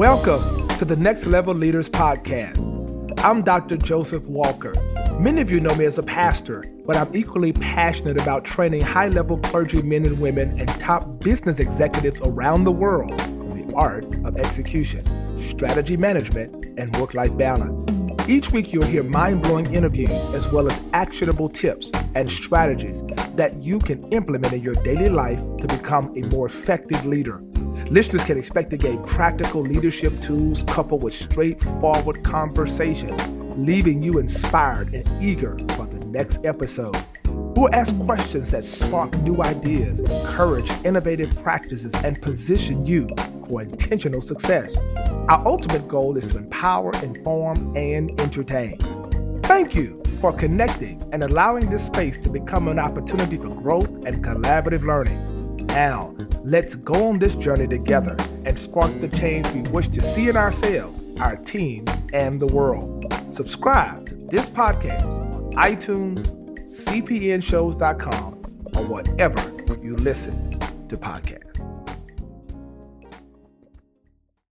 Welcome to the Next Level Leaders Podcast. I'm Dr. Joseph Walker. Many of you know me as a pastor, but I'm equally passionate about training high level clergy men and women and top business executives around the world in the art of execution, strategy management, and work life balance. Each week, you'll hear mind blowing interviews as well as actionable tips and strategies that you can implement in your daily life to become a more effective leader. Listeners can expect to gain practical leadership tools coupled with straightforward conversation, leaving you inspired and eager for the next episode. We'll ask questions that spark new ideas, encourage innovative practices, and position you for intentional success. Our ultimate goal is to empower, inform, and entertain. Thank you for connecting and allowing this space to become an opportunity for growth and collaborative learning. Now, let's go on this journey together and spark the change we wish to see in ourselves, our teams, and the world. Subscribe to this podcast on iTunes, cpnshows.com, or whatever you listen to podcasts.